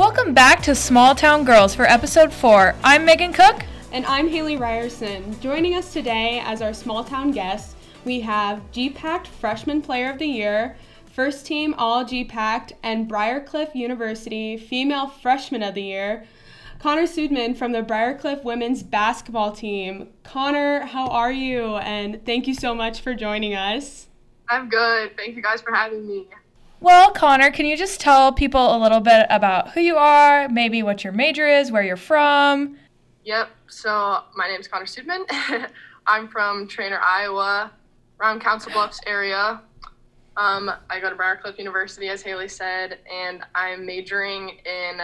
Welcome back to Small Town Girls for episode 4. I'm Megan Cook. And I'm Haley Ryerson. Joining us today as our small town guest, we have GPAC Freshman Player of the Year, First Team All GPAC, and Briarcliff University Female Freshman of the Year, Connor Sudman from the Briarcliff Women's Basketball Team. Connor, how are you? And thank you so much for joining us. I'm good. Thank you guys for having me. Well, Connor, can you just tell people a little bit about who you are, maybe what your major is, where you're from? Yep. So my name is Connor Sudman. I'm from Treynor, Iowa, around Council Bluffs area. Um, I go to Briarcliff University, as Haley said, and I'm majoring in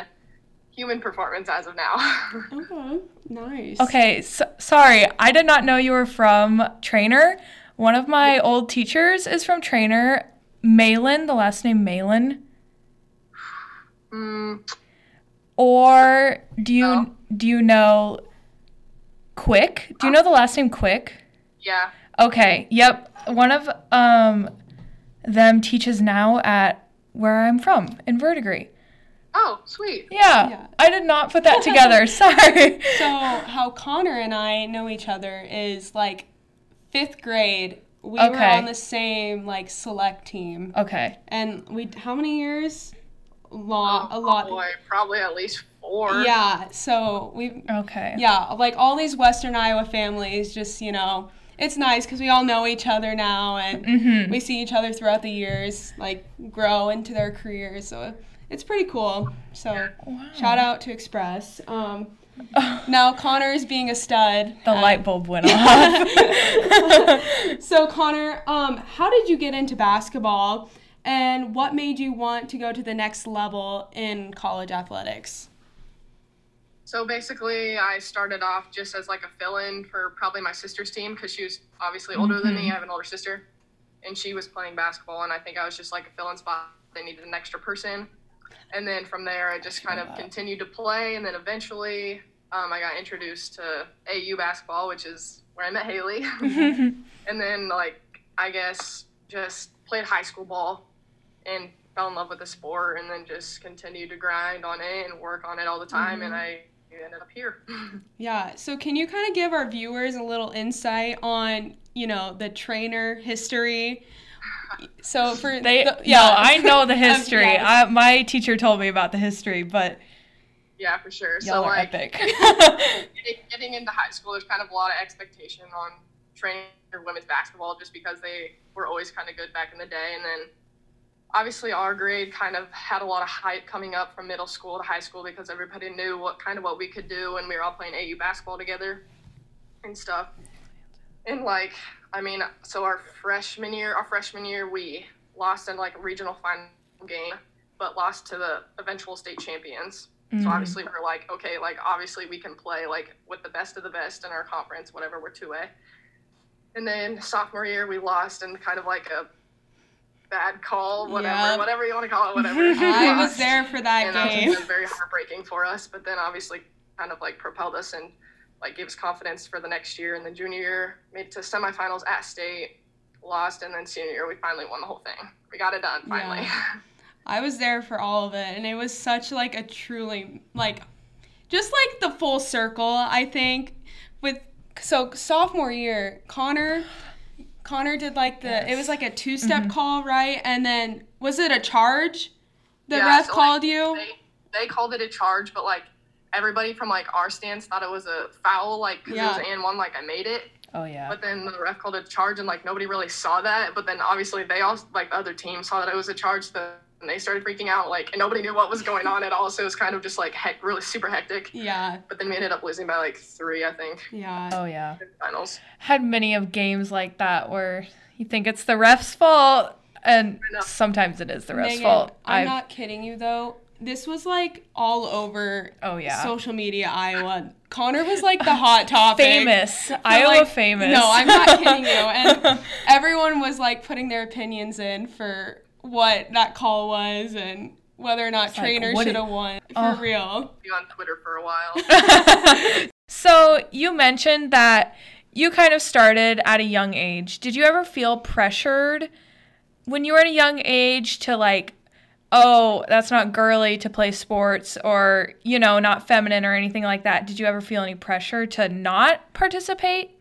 human performance as of now. Okay, nice. Okay, so, sorry, I did not know you were from Treynor. One of my old teachers is from Treynor. Malin, the last name Malin. mm, Or do you No. do you know Quick? Do you know the last name Quick? yeah. Okay. Yep. One of um them teaches now at where I'm from in Verdigre. Oh, sweet. Yeah. Yeah. I did not put that together. Sorry. So, how Connor and I know each other is like fifth grade. We were on the same like select team, Okay. and we how many years? Lot a lot. Oh, boy, probably at least four. Yeah. So we Okay. yeah like all these Western Iowa families just you know it's nice because we all know each other now and Mhm. we see each other throughout the years like grow into their careers. So it's pretty cool. So Wow. shout out to Express. Um, now Connor is being a stud. The at- light bulb went off. so Connor, um, how did you get into basketball, and what made you want to go to the next level in college athletics? So basically, I started off just as like a fill-in for probably my sister's team because she was obviously older than me. I have an older sister, and she was playing basketball, and I think I was just like a fill-in spot. They needed an extra person, and then from there, I just kind of continued to play, and then eventually, um, I got introduced to AU basketball, which is where I met Haley, and then like I guess just played high school ball, and fell in love with the sport, and then just continued to grind on it and work on it all the time, and I ended up here. Yeah. So can you kind of give our viewers a little insight on you know the Treynor history? So for They the, yeah, I know the history. yes. I, my teacher told me about the history, but yeah, for sure. y'all so are like epic. getting, getting into high school, there's kind of a lot of expectation on Treynor for women's basketball just because they were always kind of good back in the day, and then obviously our grade kind of had a lot of hype coming up from middle school to high school because everybody knew what kind of what we could do when we were all playing AU basketball together and stuff. And like, I mean, so our freshman year, our freshman year, we lost in like a regional final game, but lost to the eventual state champions. So Mhm. obviously we're like, okay, like obviously we can play like with the best of the best in our conference, whatever we're two A. And then sophomore year we lost in kind of like a bad call, whatever, Yeah. whatever you want to call it, whatever. I was there for that and that game. was very heartbreaking for us. But then obviously kind of like propelled us and like gave us confidence for the next year. And then junior year made it to semifinals at state, lost, and then senior year we finally won the whole thing. We got it done finally. Yeah. I was there for all of it, and it was such like a truly like, just like the full circle. I think with so sophomore year, Connor, Connor did like the it was like a two step mm-hmm. call, right? And then was it a charge? The Yeah, ref so, like, called you. they they called it a charge, but like everybody from like our stands thought it was a foul, like because Yeah. it was and one, like I made it. oh yeah. But then the ref called it a charge, and like nobody really saw that. But then obviously they all like the other team saw that it was a charge, so and they started freaking out, like and nobody knew what was going on at all. So it was kind of just like heck, really super hectic. Yeah, But then we ended up losing by like three, I think, yeah. Oh yeah. finals. Had many of games like that where you think it's the ref's fault and sometimes it is the ref's Megan, fault. I'm I've- not kidding you though. This was like all over Oh yeah. social media Iowa. Connor was like the hot topic. famous. But, Iowa like, famous. No, I'm not kidding you. And everyone was like putting their opinions in for what that call was and whether or not like, Treynor what should have won. For Oh. real. Be on Twitter for a while. so you mentioned that you kind of started at a young age. Did you ever feel pressured when you were at a young age to like oh, that's not girly to play sports or, you know, not feminine or anything like that. Did you ever feel any pressure to not participate?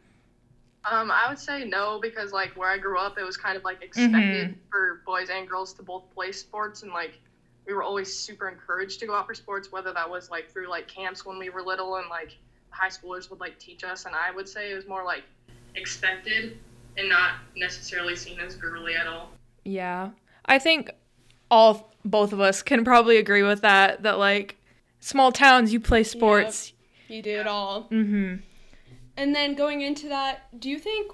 Um, I would say no because like where I grew up, it was kind of like expected mm-hmm. for boys and girls to both play sports, and like we were always super encouraged to go out for sports, whether that was like through like camps when we were little and like high schoolers would like teach us, and I would say it was more like expected and not necessarily seen as girly at all. Yeah, I think all both of us can probably agree with that. That like small towns, you play sports. Yep, you do it all. Mm-hmm. And then going into that, do you think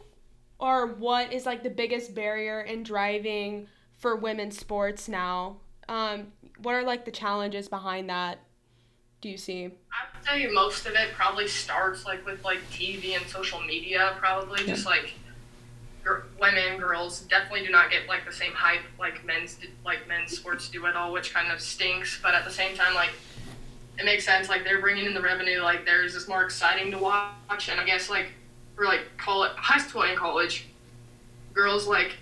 or what is like the biggest barrier in driving for women's sports now? Um, what are like the challenges behind that? Do you see? I would say most of it probably starts like with like TV and social media. Probably yeah. just like gr- women, girls definitely do not get like the same hype like men's like men's sports do at all, which kind of stinks. But at the same time, like it makes sense. Like they're bringing in the revenue. Like there's this more exciting to watch. And I guess like for like college, high school and college, girls like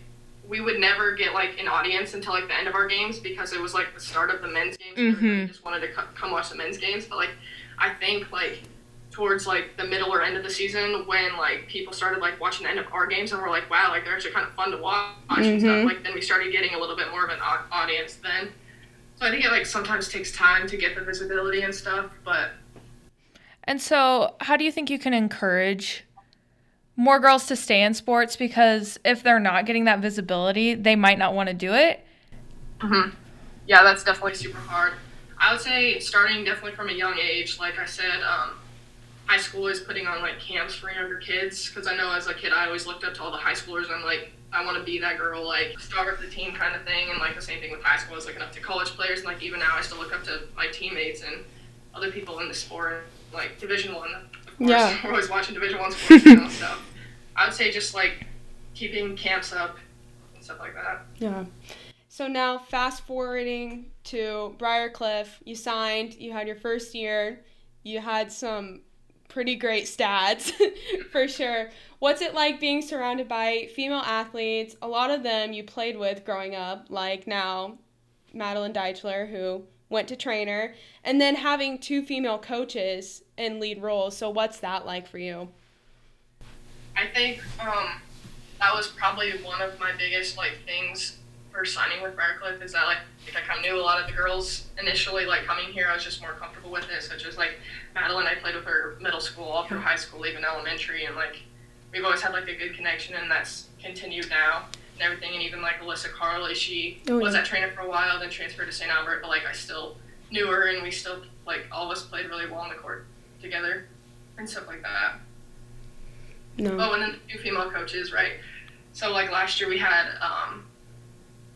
we would never get like an audience until like the end of our games because it was like the start of the men's games. Mm-hmm. just wanted to come watch the men's games. But like I think like towards like the middle or end of the season when like people started like watching the end of our games and we're like wow like they're actually kind of fun to watch mm-hmm. and stuff. Mm-hmm. Like then we started getting a little bit more of an audience then. So I think it like sometimes takes time to get the visibility and stuff, but. And so, how do you think you can encourage more girls to stay in sports? Because if they're not getting that visibility, they might not want to do it. Mhm. Yeah, that's definitely super hard. I would say starting definitely from a young age. Like I said, um, high school is putting on like camps for younger kids because I know as a kid I always looked up to all the high schoolers and I'm like I want to be that girl, like star of the team kind of thing. And like the same thing with high school, I was looking up to college players, and like even now, I still look up to my teammates and other people in the sport, like Division One. Of course, yeah. we're always watching Division One sports now, so I would say just like keeping camps up and stuff like that. Yeah. So now, fast forwarding to Briarcliff, you signed, you had your first year, you had some pretty great stats for sure. What's it like being surrounded by female athletes? A lot of them you played with growing up, like now Madeline Deichler, who went to Treynor, and then having two female coaches in lead roles. So, what's that like for you? I think um, that was probably one of my biggest like things for signing with Briarcliff is that like, like I kind of knew a lot of the girls initially. Like coming here, I was just more comfortable with it, such as like Madeline. I played with her middle school, all through high school, even elementary, and like we've always had like a good connection, and that's continued now and everything. And even like Alyssa Carley, she oh, was yeah. at Treynor for a while, then transferred to St. Albert, but like I still knew her, and we still like all of us played really well on the court together and stuff like that. No. Oh, and then the two female coaches, right? So like last year we had um,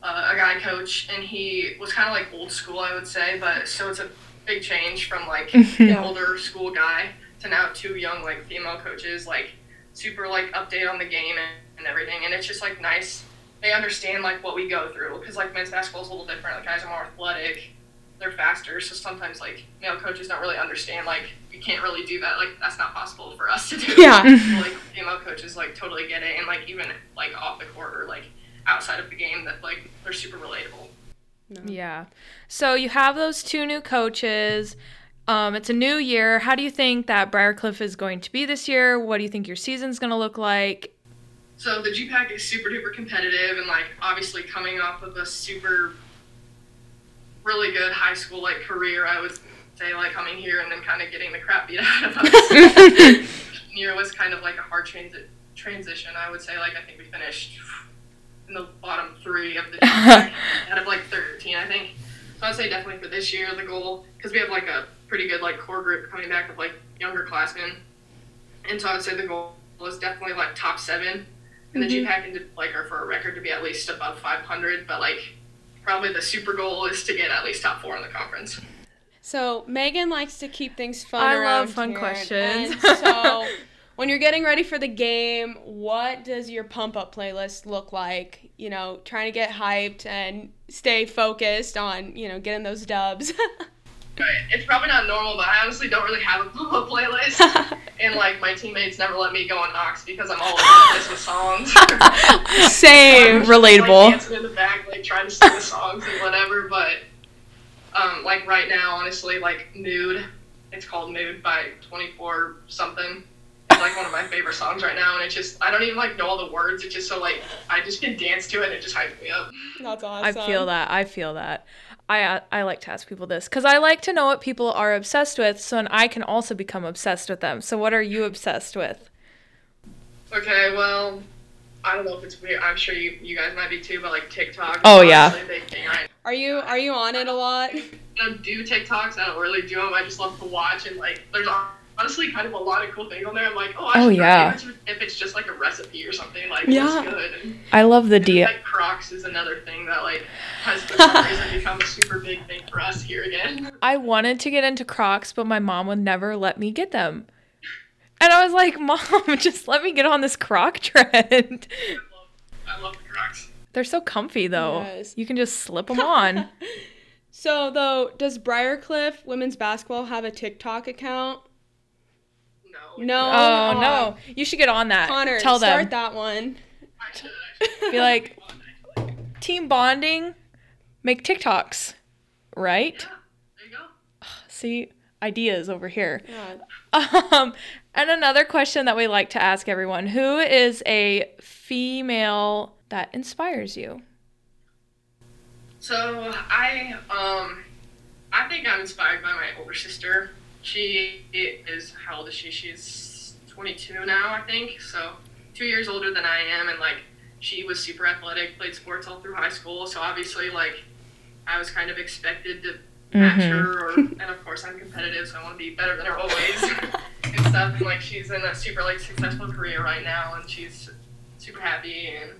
uh, a guy coach, and he was kind of like old school, I would say. But so it's a big change from like an older school guy to now two young like female coaches, like super like update on the game and, and everything. And it's just like nice. They understand like what we go through because like men's basketball is a little different. Like guys are more athletic, they're faster. So sometimes like male coaches don't really understand like we can't really do that. Like that's not possible for us to do. Yeah. like female coaches like totally get it and like even like off the court or like outside of the game that like they're super relatable. No. Yeah. So you have those two new coaches. Um, it's a new year. How do you think that Briarcliff is going to be this year? What do you think your season's going to look like? So the GPAC is super duper competitive, and like obviously coming off of a super, really good high school like career, I would say like coming here and then kind of getting the crap beat out of us. year was kind of like a hard transit transition. I would say like I think we finished in the bottom three of the out of like 13, I think. So I'd say definitely for this year the goal because we have like a pretty good like core group coming back of like younger classmen, and so I would say the goal is definitely like top seven in the mm-hmm. GPAC and like or for a record to be at least above 500, but like probably the super goal is to get at least top four in the conference. So Megan likes to keep things fun. I love fun here. questions. And so when you're getting ready for the game, what does your pump up playlist look like? You know, trying to get hyped and stay focused on, you know, getting those dubs. it's probably not normal, but I honestly don't really have a pump up playlist. and like my teammates never let me go on aux because I'm all over the place with songs. Same. Like, Relatable. dancing in the back, like trying to sing the songs and whatever. But um, like right now, honestly, like Mood, it's called Mood by 24 something. It's like one of my favorite songs right now, and it's just I don't even like know all the words. It's just so like I just can dance to it, and it just hypes me up. That's awesome. I feel that. I feel that. I uh, I like to ask people this because I like to know what people are obsessed with, so and I can also become obsessed with them. So, what are you obsessed with? Okay, well, I don't know if it's weird. I'm sure you, you guys might be too, but like TikTok. is Oh, yeah. honestly a big thing right Are you are you on it a lot? I don't do TikToks. I don't really do them. I just love to watch and like. There's honestly kind of a lot of cool things on there. I'm like, oh, I Oh, should try yeah. it, if it's just like a recipe or something. Like, Yeah. looks good. I love the and, D. like Crocs is another thing that like has for some reason become a super big thing for us here again. I wanted to get into Crocs, but my mom would never let me get them. And I was like, Mom, just let me get on this Croc trend. I love, I love the Crocs. They're so comfy though. Yes. You can just slip them on. So though, does Briarcliff women's basketball have a TikTok account? No. No. oh Aw. no, you should get on that. Connor, Tell start that one. I should, I should. Be like, team bonding, make TikToks, right? Yeah, there you go. See, ideas over here. Yeah. Um, and another question that we like to ask everyone: Who is a female that inspires you? So I um I think I'm inspired by my older sister. She is how old is she? She's 22 now, I think. So two years older than I am, and like she was super athletic, played sports all through high school. So obviously, like I was kind of expected to match Mhm. her, or and of course I'm competitive, so I want to be better than her always and stuff. And like she's in a super like successful career right now, and she's super happy and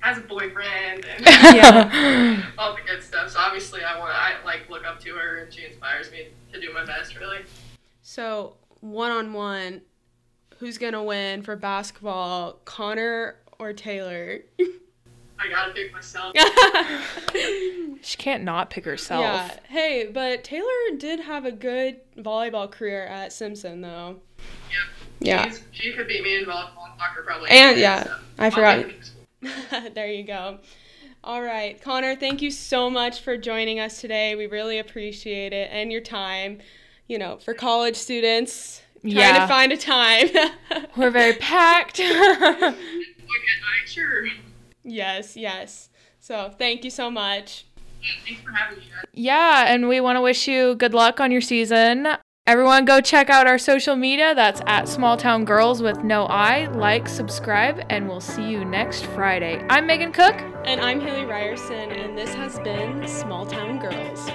has a boyfriend and Yeah. all the good stuff. So obviously, I want to I like look up to her, and she inspires me to do my best. Really, So one on one, who's gonna win for basketball, Connor or Taylor? I gotta pick myself. she can't not pick herself. Yeah. Hey, but Taylor did have a good volleyball career at Simpson, though. Yeah. She's, she could beat me in volleyball and soccer probably. And- yeah, so I forgot. there you go. All right, Connor, thank you so much for joining us today. We really appreciate it and your time. You know, for college students, trying Yeah. to find a time. We're very packed. Sure. yes, yes. So thank you so much. Yeah, thanks for having me. guys. yeah, and we want to wish you good luck on your season. Everyone, go check out our social media. That's at Small Town Girls with No I. Like, subscribe, and we'll see you next Friday. I'm Megan Cook. And I'm Haley Ryerson, and this has been Small Town Girls.